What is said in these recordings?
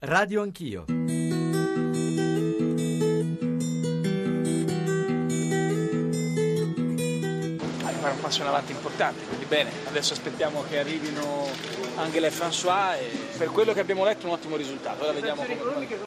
Radio Anch'io. fare un passo in avanti importante, quindi bene, adesso aspettiamo che arrivino Angela e François e per quello che abbiamo letto un ottimo risultato, ora vediamo come...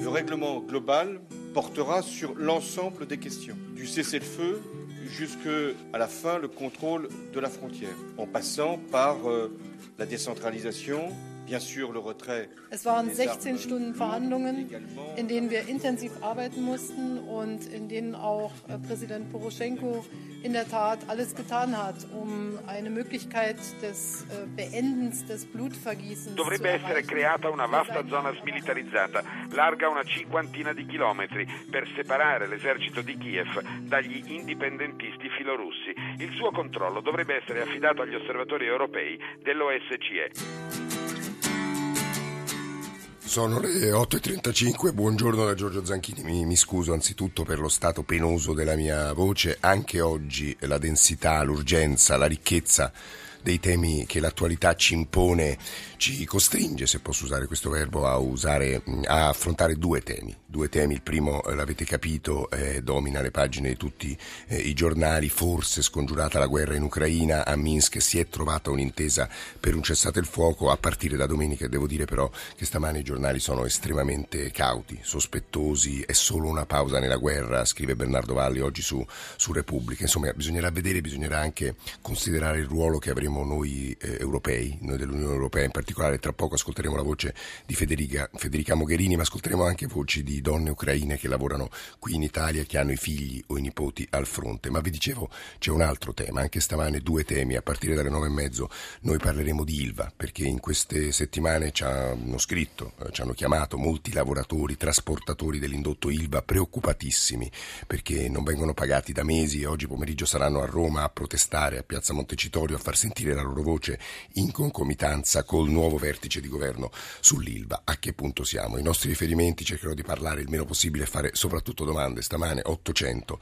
Le règlement global portera sur l'ensemble des questions, du cessez-le-feu jusqu'à la fin le contrôle de la frontière, en passant par euh, la décentralisation, bien sûr le retrait. Es waren 16 Stunden Verhandlungen, in denen wir intensiv arbeiten mussten und in denen auch äh, Präsident Poroschenko in der Tat alles getan hat, um eine Möglichkeit des äh, Beendens des Blutvergießens Dovrebbe essere creata una vasta zona smilitarizzata, larga una cinquantina di chilometri, per separare l'esercito di Kiev dagli indipendentisti filorussi. Il suo controllo dovrebbe essere affidato agli osservatori europei dell'OSCE. Sono le 8.35, buongiorno da Giorgio Zanchini, mi, mi, scuso anzitutto per lo stato penoso della mia voce, anche oggi la densità, l'urgenza, la ricchezza dei temi che l'attualità ci impone, ci costringe, se posso usare questo verbo, a, usare, a affrontare due temi. Due temi, il primo eh, l'avete capito, eh, domina le pagine di tutti eh, i giornali, forse scongiurata la guerra in Ucraina, a Minsk si è trovata un'intesa per un cessate il fuoco, a partire da domenica devo dire però che stamane i giornali sono estremamente cauti, sospettosi, è solo una pausa nella guerra, scrive Bernardo Valli oggi su, su Repubblica, insomma bisognerà vedere, bisognerà anche considerare il ruolo che avremo noi eh, europei, noi dell'Unione Europea in particolare. Tra poco ascolteremo la voce di Federica, Federica Mogherini, ma ascolteremo anche voci di donne ucraine che lavorano qui in Italia, che hanno i figli o i nipoti al fronte. Ma vi dicevo, c'è un altro tema, anche stamane due temi. A partire dalle nove e mezzo noi parleremo di Ilva, perché in queste settimane ci hanno scritto, ci hanno chiamato molti lavoratori, trasportatori dell'indotto Ilva, preoccupatissimi perché non vengono pagati da mesi e oggi pomeriggio saranno a Roma a protestare a Piazza Montecitorio a far sentire la loro voce in concomitanza col nuovo vertice di governo sull'Ilva. A che punto siamo? I nostri riferimenti cercherò di parlare il meno possibile e fare soprattutto domande. Stamane 800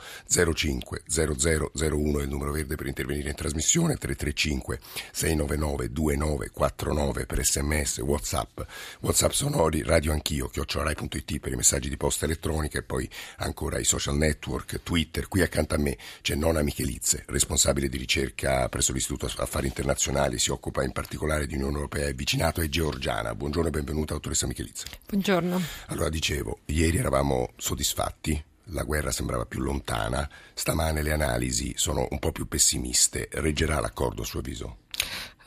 05 0001 è il numero verde per intervenire in trasmissione, 335 699 2949 per sms, whatsapp, whatsapp sonori, radio anch'io, chiocciolarai.it per i messaggi di posta elettronica e poi ancora i social network, Twitter. Qui accanto a me c'è Nona Michelizze, responsabile di ricerca presso l'Istituto Affari internazionali, si occupa in particolare di Unione Europea e vicinato, è georgiana. Buongiorno e benvenuta, dottoressa Michelizza. Buongiorno. Allora, dicevo, ieri eravamo soddisfatti, la guerra sembrava più lontana, stamane le analisi sono un po' più pessimiste. Reggerà l'accordo a suo avviso?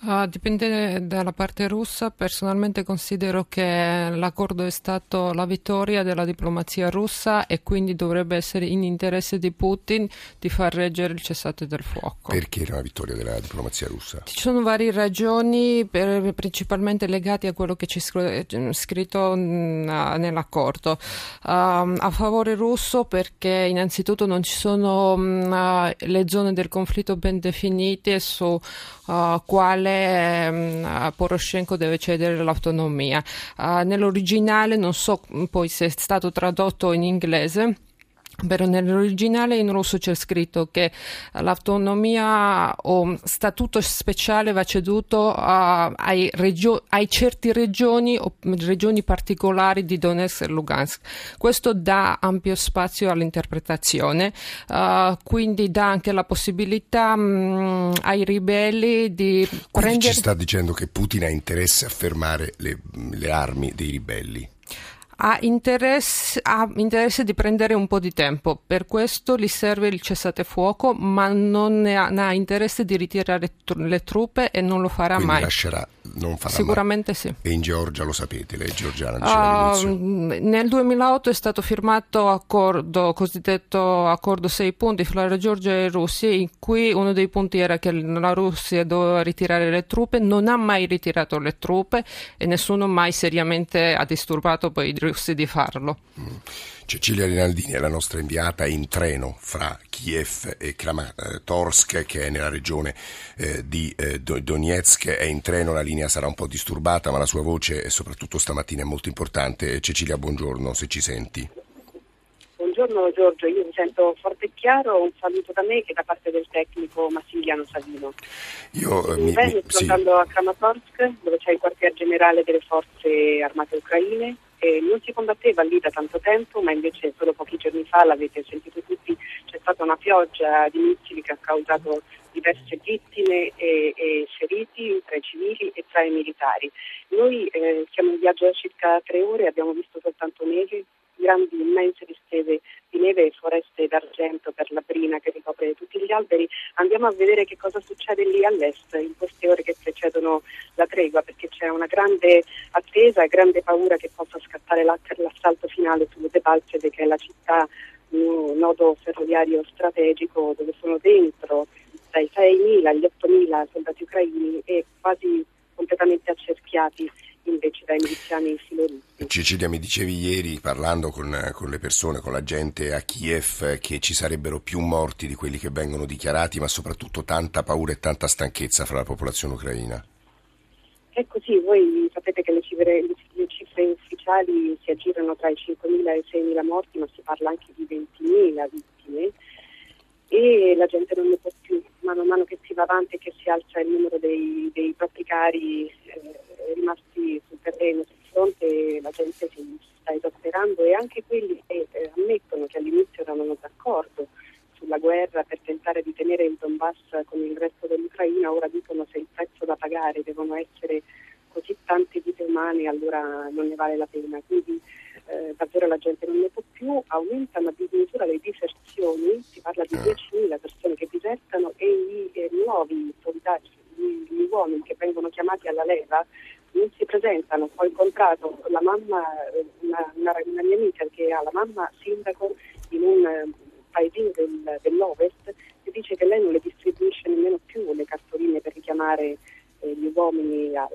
Uh, dipende dalla parte russa, personalmente considero che l'accordo è stato la vittoria della diplomazia russa e quindi dovrebbe essere in interesse di Putin di far reggere il cessate del fuoco. Perché era una vittoria della diplomazia russa? Ci sono varie ragioni, per, principalmente legate a quello che c'è scritto nell'accordo. Uh, a favore russo perché innanzitutto non ci sono uh, le zone del conflitto ben definite su quale um, Poroshenko deve cedere l'autonomia. Uh, nell'originale non so poi se è stato tradotto in inglese. Però nell'originale in russo c'è scritto che l'autonomia o statuto speciale va ceduto a, ai, regio, ai certi regioni o regioni particolari di Donetsk e Lugansk. Questo dà ampio spazio all'interpretazione, uh, quindi dà anche la possibilità mh, ai ribelli di quindi prendere... ci sta dicendo che Putin ha interesse a fermare le, le armi dei ribelli ha interesse, ha interesse, di prendere un po' di tempo, per questo gli serve il cessate fuoco, ma non ne ha, ne ha interesse di ritirare le truppe e non lo farà Quindi mai. lascerà, non farà Sicuramente mai. sì. E in Georgia lo sapete, lei è georgiana, uh, Nel 2008 è stato firmato accordo, cosiddetto accordo 6 punti fra la Georgia e la Russia, in cui uno dei punti era che la Russia doveva ritirare le truppe, non ha mai ritirato le truppe e nessuno mai seriamente ha disturbato poi i russi di farlo. Mm. Cecilia Rinaldini è la nostra inviata in treno fra Kiev e Kramatorsk che è nella regione eh, di eh, Donetsk, è in treno, la linea sarà un po' disturbata ma la sua voce soprattutto stamattina è molto importante. Cecilia buongiorno se ci senti. Buongiorno buongiorno Giorgio, io mi sento forte e chiaro, un saluto da me che da parte del tecnico Massimiliano Savino. Io eh, mi, mi, sto sì. andando a Kramatorsk dove c'è il quartier generale delle forze armate ucraine e non si combatteva lì da tanto tempo ma invece solo pochi giorni fa, l'avete sentito tutti, c'è stata una pioggia di missili che ha causato diverse vittime e, e feriti tra i civili e tra i militari. Noi eh, siamo in viaggio da circa tre ore, abbiamo visto soltanto neve, grandi immense distese di neve e foreste d'argento per la brina che ricopre tutti gli alberi, andiamo a vedere che cosa succede lì all'est in queste ore che precedono la tregua, perché c'è una grande attesa e grande paura che possa scattare l'assalto finale sulle Debalceve, che è la città, un nodo ferroviario strategico dove sono dentro dai 6.000 agli 8.000 soldati ucraini e quasi completamente accerchiati invece dai miliziani filorussi. Cecilia, mi dicevi ieri, parlando con, con, le persone, con la gente a Kiev, che ci sarebbero più morti di quelli che vengono dichiarati, ma soprattutto tanta paura e tanta stanchezza fra la popolazione ucraina. È così, voi sapete che le cifre, le cifre ufficiali si aggirano tra i 5.000 e i 6.000 morti, ma si parla anche di 20.000 vittime e la gente non ne può più. Mano a mano che si va avanti e che si alza il numero dei, dei propri cari eh, rimasti sul terreno, sul fronte, la gente si sta esasperando e anche quelli che eh, ammettono che all'inizio erano d'accordo sulla guerra per tentare di tenere il Donbass con il resto dell'Ucraina, ora dicono se il prezzo da pagare devono essere così tante vite umane allora non ne vale la pena. Quindi eh, davvero la gente non ne può più, aumentano a dismisura le diserzioni, si parla di 10.000 persone che disertano e i eh, nuovi soldati, gli, gli, uomini che vengono chiamati alla leva non si presentano. Ho incontrato la mamma, una, una, una mia amica che ha la mamma sindaco in un eh, paesino del, dell'Ovest che dice che lei non le distribuisce nemmeno più le cartoline per richiamare eh, gli uomini al,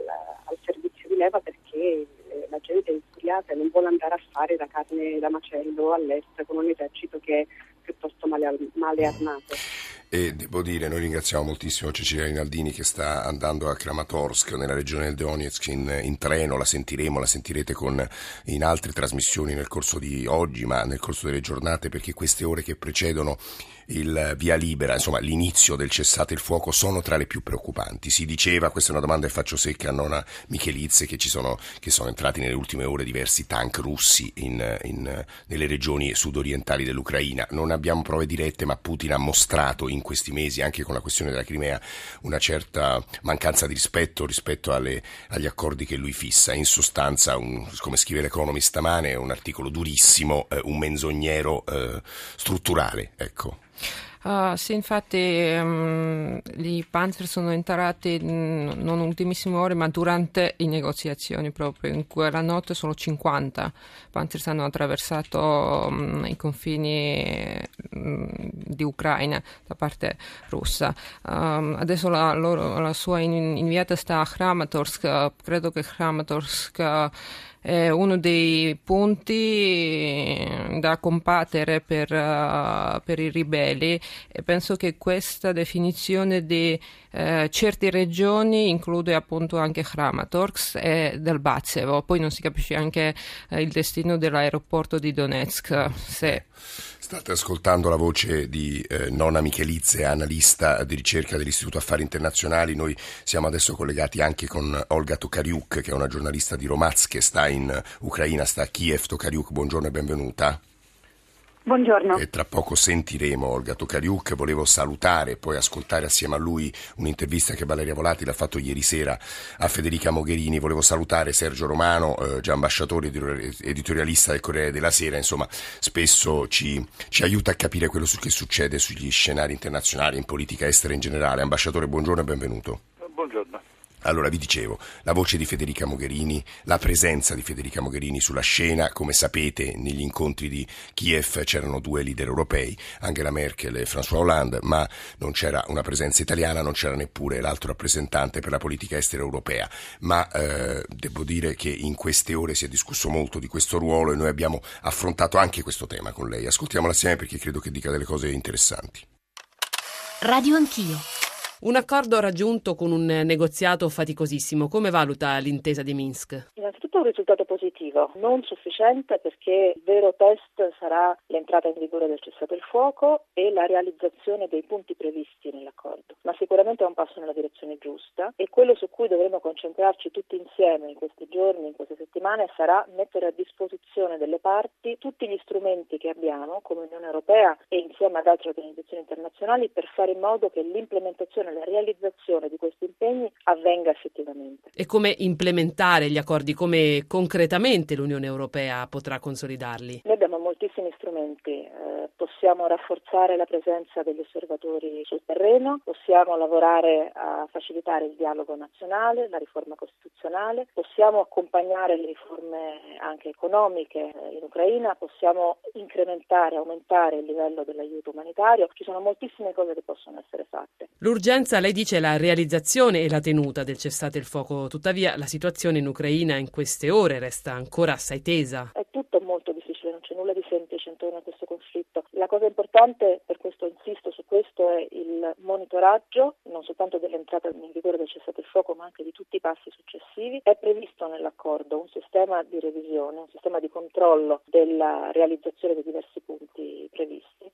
al servizio di leva perché la gente infuriata e non vuole andare a fare la carne da macello all'est con un esercito che è piuttosto male, male armato. E devo dire, noi ringraziamo moltissimo Cecilia Rinaldini che sta andando a Kramatorsk nella regione del Donetsk in, in, treno, la sentiremo, la sentirete con, in altre trasmissioni nel corso di oggi, ma nel corso delle giornate, perché queste ore che precedono il via libera, insomma l'inizio del cessate il fuoco sono tra le più preoccupanti. Si diceva, questa è una domanda che faccio secca a nonna Michelizze, che, ci sono, che sono entrati nelle ultime ore diversi tank russi in, in, nelle regioni sudorientali dell'Ucraina. Non abbiamo prove dirette, ma Putin ha mostrato in questi mesi, anche con la questione della Crimea, una certa mancanza di rispetto rispetto alle, agli accordi che lui fissa. In sostanza, un, come scrive l'Economist stamane, un articolo durissimo, eh, un menzognero eh, strutturale. Ecco. Uh, sì, infatti um, i Panzer sono entrati mm, non ultimissime ore, ma durante le negoziazioni proprio. In quella notte solo 50 Panzer hanno attraversato um, i confini um, di Ucraina da parte russa. adesso la, loro, la, sua inviata sta a Kramatorsk, credo che Kramatorsk è uno dei punti da combattere per, uh, per i ribelli e penso che questa definizione di uh, certe regioni include appunto anche Kramatorsk e del Batsevo, poi non si capisce anche uh, il destino dell'aeroporto di Donetsk. Se State ascoltando la voce di eh, Nona Michelizze, analista di ricerca dell'Istituto Affari Internazionali. Noi siamo adesso collegati anche con Olga Tokariuk, che è una giornalista di Romaz che sta in Ucraina, sta a Kiev. Tokariuk, buongiorno e benvenuta. Buongiorno. E tra poco sentiremo Olga Tokariuk. Volevo salutare e poi ascoltare assieme a lui un'intervista che Valeria Volati l'ha fatto ieri sera a Federica Mogherini. Volevo salutare Sergio Romano, eh, già ambasciatore editorialista del Corriere della Sera. Insomma, spesso ci, ci aiuta a capire quello che succede sugli scenari internazionali, in politica estera in generale. Ambasciatore, buongiorno e benvenuto. Allora vi dicevo, la voce di Federica Mogherini, la presenza di Federica Mogherini sulla scena, come sapete negli incontri di Kiev c'erano due leader europei, Angela Merkel e François Hollande, ma non c'era una presenza italiana, non c'era neppure l'altro rappresentante per la politica estera europea. Ma eh, devo dire che in queste ore si è discusso molto di questo ruolo e noi abbiamo affrontato anche questo tema con lei. Ascoltiamola assieme perché credo che dica delle cose interessanti. Radio Anch'io. Un accordo raggiunto con un negoziato faticosissimo. Come valuta l'intesa di Minsk? Innanzitutto un risultato positivo, non sufficiente perché il vero test sarà l'entrata in vigore del cessato il fuoco e la realizzazione dei punti previsti nell'accordo, ma sicuramente è un passo nella direzione giusta e quello su cui dovremo concentrarci tutti insieme in questi giorni, in queste settimane, sarà mettere a disposizione delle parti tutti gli strumenti che abbiamo come Unione Europea e insieme ad altre organizzazioni internazionali per fare in modo che l'implementazione e la realizzazione di questi impegni avvenga effettivamente. E come implementare gli accordi, come concretamente l'Unione Europea potrà consolidarli? Noi abbiamo moltissimi strumenti, eh, possiamo rafforzare la presenza degli osservatori sul terreno, possiamo lavorare a facilitare il dialogo nazionale, la riforma costituzionale, possiamo accompagnare le riforme anche economiche eh, in Ucraina, possiamo incrementare, aumentare il livello dell'aiuto umanitario, ci sono moltissime cose che possono essere fatte. L'urgenza, lei dice, è la realizzazione e la tenuta del cessate il fuoco, tuttavia la situazione in Ucraina in queste ore resta ancora assai tesa. È tutto molto difficile, non c'è nulla di semplice intorno a questo conflitto. La cosa importante, per questo insisto su questo, è il monitoraggio, non soltanto dell'entrata in vigore del cessate il fuoco, ma anche di tutti i passi successivi. È previsto nell'accordo un sistema di revisione, un sistema di controllo della realizzazione dei diversi punti previsti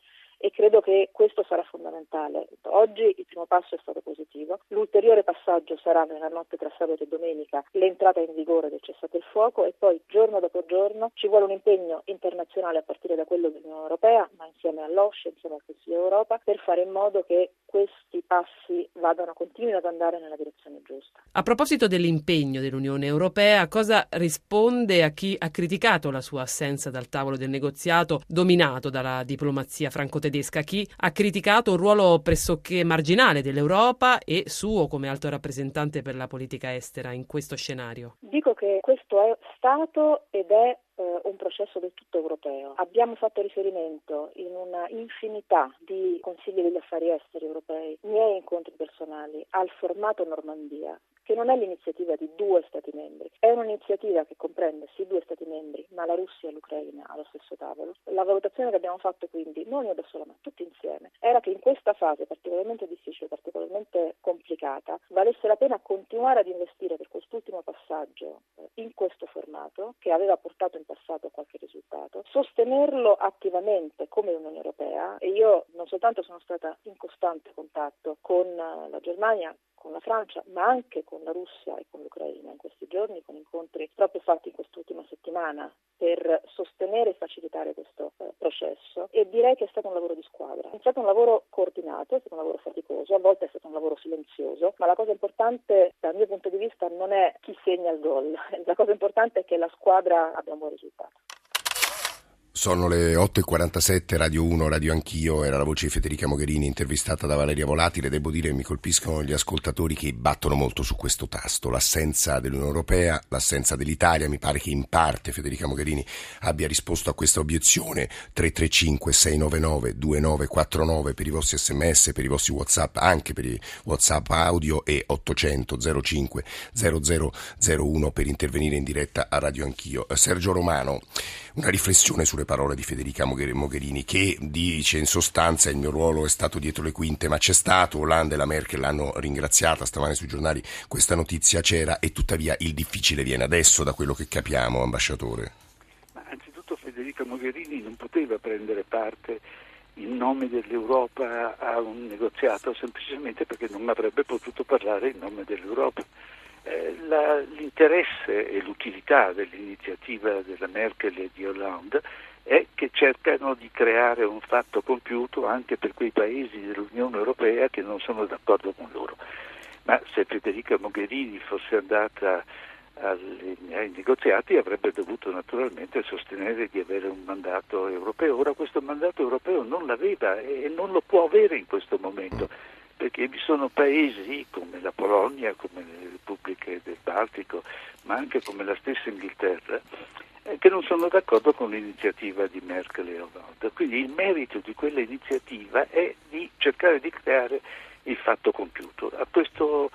e credo che questo sarà fondamentale. Oggi il primo passo è stato positivo, l'ulteriore passaggio sarà nella notte tra sabato e domenica l'entrata in vigore del cessate il fuoco e poi giorno dopo giorno ci vuole un impegno internazionale a partire da quello dell'Unione Europea, ma insieme all'OSCE, insieme al Consiglio d'Europa, per fare in modo che questi passi vadano, continuino ad andare nella direzione giusta. A proposito dell'impegno dell'Unione Europea, cosa risponde a chi ha criticato la sua assenza dal tavolo del negoziato dominato dalla diplomazia franco-tedesca? Tedesca, chi ha criticato un ruolo pressoché marginale dell'Europa e suo come alto rappresentante per la politica estera in questo scenario. Dico che questo è stato ed è eh, un processo del tutto europeo. Abbiamo fatto riferimento in una infinità di consigli degli affari esteri europei, miei incontri personali, al formato Normandia, che non è l'iniziativa di due Stati membri, è un'iniziativa che comprende sì due Stati membri, ma la Russia e l'Ucraina allo stesso tavolo. La valutazione che abbiamo fatto quindi, non io da sola, ma tutti insieme, era che in questa fase particolarmente difficile, particolarmente complicata, valesse la pena continuare ad investire per quest'ultimo passaggio eh, in questo formato, che aveva portato in passato qualche risultato, sostenerlo attivamente come Unione Europea e io non soltanto sono stata in costante contatto con eh, la Germania, con la Francia, ma anche con la Russia e con l'Ucraina in questi giorni, con incontri proprio fatti in quest'ultima settimana per sostenere e facilitare questo eh, processo e direi che è stato un lavoro di squadra. È stato un lavoro coordinato, è stato un lavoro faticoso, a volte è stato un lavoro silenzioso, ma la cosa importante dal mio punto di vista non è chi segna il gol, la cosa importante è che la squadra abbia un buon risultato. Sono le 8.47, Radio 1, Radio Anch'io, era la voce di Federica Mogherini intervistata da Valeria Volatile. Devo dire che mi colpiscono gli ascoltatori che battono molto su questo tasto, l'assenza dell'Unione Europea, l'assenza dell'Italia. Mi pare che in parte Federica Mogherini abbia risposto a questa obiezione 335-699-2949 per i vostri sms, per i vostri whatsapp, anche per i whatsapp audio e 800 05 0001 per intervenire in diretta a Radio Anch'io. Sergio Romano, una riflessione sulle parole di Federica Mogherini che dice in sostanza il mio ruolo è stato dietro le quinte ma c'è stato, Hollande e la Merkel l'hanno ringraziata stamane sui giornali, questa notizia c'era e tuttavia il difficile viene adesso da quello che capiamo, ambasciatore. Ma anzitutto Federica Mogherini non poteva prendere parte in nome dell'Europa a un negoziato semplicemente perché non avrebbe potuto parlare in nome dell'Europa. Eh, la, l'interesse e l'utilità dell'iniziativa della Merkel e di Hollande è che cercano di creare un fatto compiuto anche per quei paesi dell'Unione Europea che non sono d'accordo con loro. Ma se Federica Mogherini fosse andata alle, ai negoziati avrebbe dovuto naturalmente sostenere di avere un mandato europeo. Ora questo mandato europeo non l'aveva e non lo può avere in questo momento perché vi sono paesi come la Polonia, come le repubbliche del Baltico, ma anche come la stessa Inghilterra, che non sono d'accordo con l'iniziativa di Merkel e Hollande. Quindi il merito di quella iniziativa è di cercare di creare il fatto compiuto. A, questo,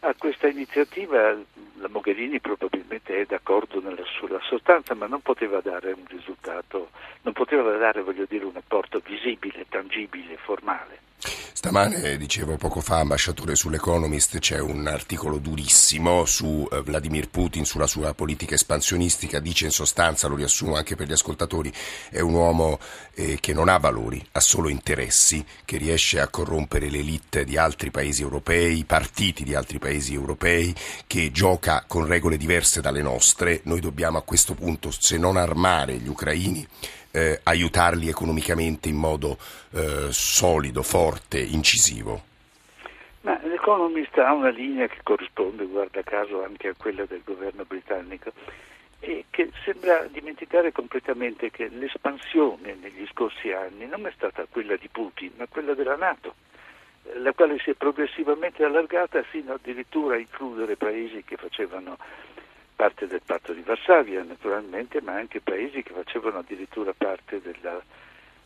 a questa iniziativa la Mogherini probabilmente è d'accordo nella sua sostanza, ma non poteva dare un risultato, non poteva dare, dire, un apporto visibile, tangibile, formale. Stamane, dicevo poco fa, ambasciatore sull'Economist, c'è un articolo durissimo su eh, Vladimir Putin, sulla sua politica espansionistica. Dice in sostanza, lo riassumo anche per gli ascoltatori, è un uomo eh, che non ha valori, ha solo interessi, che riesce a corrompere l'elite di altri paesi europei, i partiti di altri paesi europei, che gioca con regole diverse dalle nostre. Noi dobbiamo a questo punto, se non armare gli ucraini, eh, aiutarli economicamente in modo eh, solido, forte, incisivo? Ma l'Economist ha una linea che corrisponde, guarda caso, anche a quella del governo britannico e che sembra dimenticare completamente che l'espansione negli scorsi anni non è stata quella di Putin, ma quella della Nato, la quale si è progressivamente allargata fino addirittura a includere paesi che facevano parte del patto di Varsavia naturalmente, ma anche paesi che facevano addirittura parte della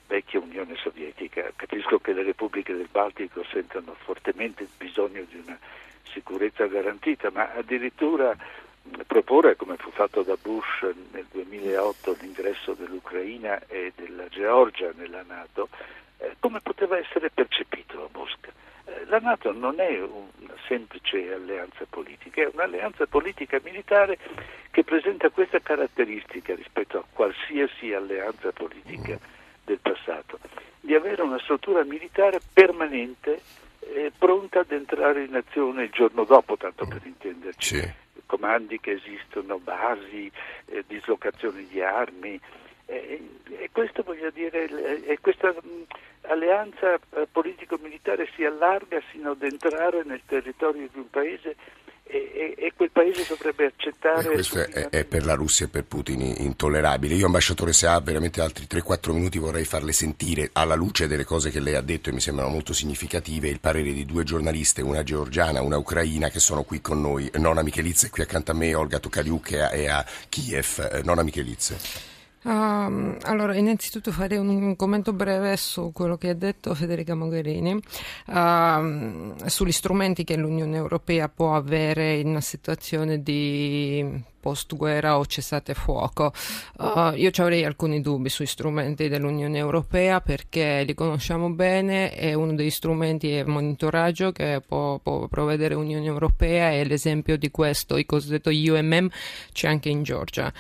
vecchia Unione Sovietica. Capisco che le repubbliche del Baltico sentono fortemente il bisogno di una sicurezza garantita, ma addirittura proporre, come fu fatto da Bush nel 2008, l'ingresso dell'Ucraina e della Georgia nella Nato, eh, come poteva essere percepito a Mosca? Eh, la Nato non è una semplice alleanza politica, è un'alleanza politica militare che presenta questa caratteristica rispetto a qualsiasi alleanza politica del passato, di avere una struttura militare permanente eh, pronta ad entrare in azione il giorno dopo, tanto per intenderci. Sì. Comandi che esistono, basi, eh, dislocazioni di armi, e, e questo voglio dire, e questa mh, alleanza eh, politico-militare si allarga sino ad entrare nel territorio di un paese e, e, quel paese dovrebbe accettare. E questo è, è, per la Russia e per Putin intollerabile. Io, ambasciatore, se ha veramente altri 3-4 minuti, vorrei farle sentire, alla luce delle cose che lei ha detto e mi sembrano molto significative, il parere di due giornaliste, una georgiana, una ucraina, che sono qui con noi. Nona Michelizze, qui accanto a me, Olga Tokariuk e a Kiev. Eh, Nona Michelizze. Um, allora, innanzitutto farei un commento breve su quello che ha detto Federica Mogherini, uh, sugli strumenti che l'Unione Europea può avere in una situazione di post-guerra o cessate fuoco. Uh, io avrei alcuni dubbi sui strumenti dell'Unione Europea perché li conosciamo bene e uno degli strumenti è il monitoraggio che può, può provvedere l'Unione Europea e l'esempio di questo, il cosiddetto UMM, c'è anche in Georgia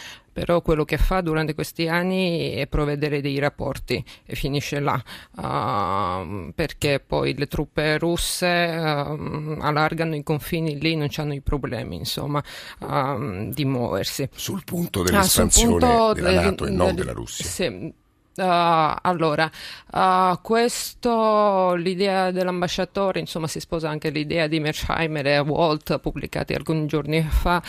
però quello che fa durante questi anni è provvedere dei rapporti e finisce là, uh, perché poi le truppe russe uh, allargano i confini lì, non hanno i problemi insomma uh, di muoversi. Sul punto dell'espansione ah, punto della de, Nato e non della Russia. Sì, Uh, allora, uh, questo, l'idea dell'ambasciatore, insomma, si sposa anche l'idea di Mersheimer e Walt pubblicati alcuni giorni fa.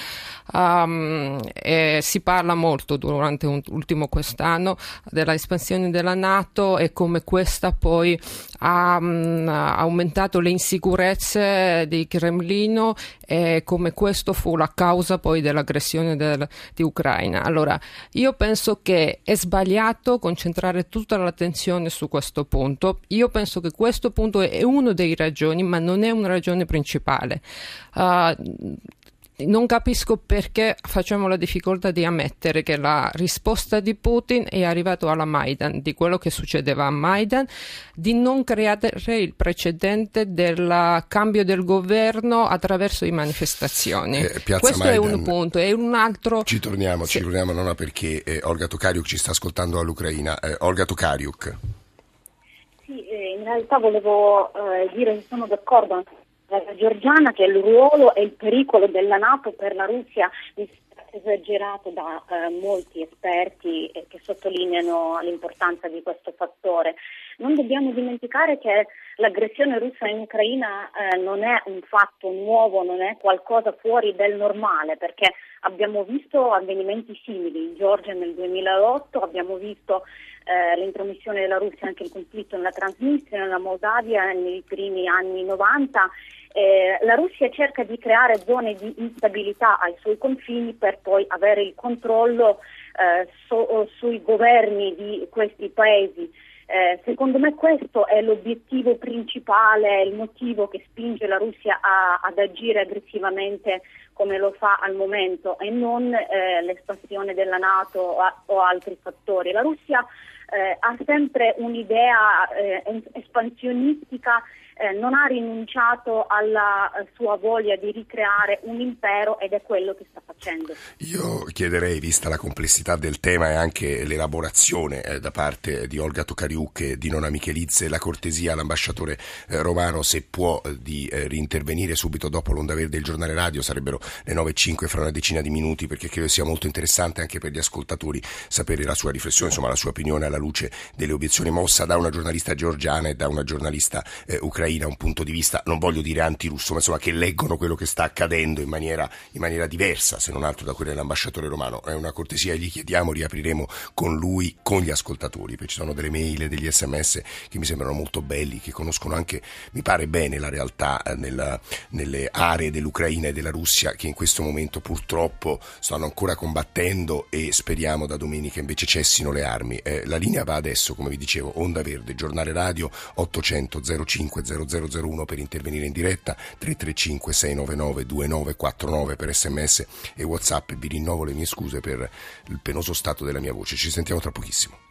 Um, e si parla molto durante l'ultimo quest'anno della espansione della Nato e come questa poi ha um, aumentato le insicurezze di Cremlino e come questo fu la causa poi dell'aggressione del, di Ucraina. Allora, io penso che è sbagliato concentrare concentrare tutta l'attenzione su questo punto. Io penso che questo punto è una delle ragioni, ma non è una ragione principale. Uh, non capisco perché facciamo la difficoltà di ammettere che la risposta di Putin è arrivata alla Maidan, di quello che succedeva a Maidan, di non creare il precedente del cambio del governo attraverso le manifestazioni. Eh, Questo Maidan, è un punto. E un altro... Ci torniamo, sì. ci torniamo non perché eh, Olga Tokariuk ci sta ascoltando all'Ucraina. Eh, Olga Tokariuk. Sì, eh, in realtà volevo eh, dire che sono d'accordo anche georgiana che il ruolo e il pericolo della Nato per la Russia è esagerato da eh, molti esperti eh, che sottolineano l'importanza di questo fattore. Non dobbiamo dimenticare che l'aggressione russa in Ucraina eh, non è un fatto nuovo, non è qualcosa fuori del normale, perché abbiamo visto avvenimenti simili in Georgia nel 2008, abbiamo visto eh, l'intromissione della Russia anche in conflitto nella Transnistria, nella Moldavia nei primi anni 90 eh, la Russia cerca di creare zone di instabilità ai suoi confini per poi avere il controllo eh, so, sui governi di questi paesi. Eh, secondo me questo è l'obiettivo principale, il motivo che spinge la Russia a, ad agire aggressivamente come lo fa al momento e non eh, l'espansione della Nato o, o, altri fattori. La Russia eh, ha sempre un'idea eh, espansionistica eh, non ha rinunciato alla eh, sua voglia di ricreare un impero ed è quello che sta facendo. Io chiederei, vista la complessità del tema e anche l'elaborazione eh, da parte di Olga Tocariuc e di Nona Michelizze, la cortesia all'ambasciatore eh, romano se può eh, di eh, rintervenire subito dopo l'onda verde del giornale radio, sarebbero le 9.05 fra una decina di minuti perché credo sia molto interessante anche per gli ascoltatori sapere la sua riflessione, insomma la sua opinione alla luce delle obiezioni mossa da una giornalista georgiana e da una giornalista eh, ucraina, un punto di vista, non voglio dire antirusso, ma insomma che leggono quello che sta accadendo in maniera, in maniera diversa, se non altro da quella dell'ambasciatore romano. È una cortesia, gli chiediamo, riapriremo con lui, con gli ascoltatori, perché ci sono delle mail degli sms che mi sembrano molto belli, che conoscono anche, mi pare bene, la realtà eh, nella, nelle aree dell'Ucraina e della Russia che in questo momento purtroppo stanno ancora combattendo e speriamo da domenica invece cessino le armi. Eh, la linea va adesso, come vi dicevo, Onda Verde, giornale radio 800 05 0001 per intervenire in diretta, 335 699 2949 per sms e whatsapp. Vi rinnovo le mie scuse per il penoso stato della mia voce. Ci sentiamo tra pochissimo.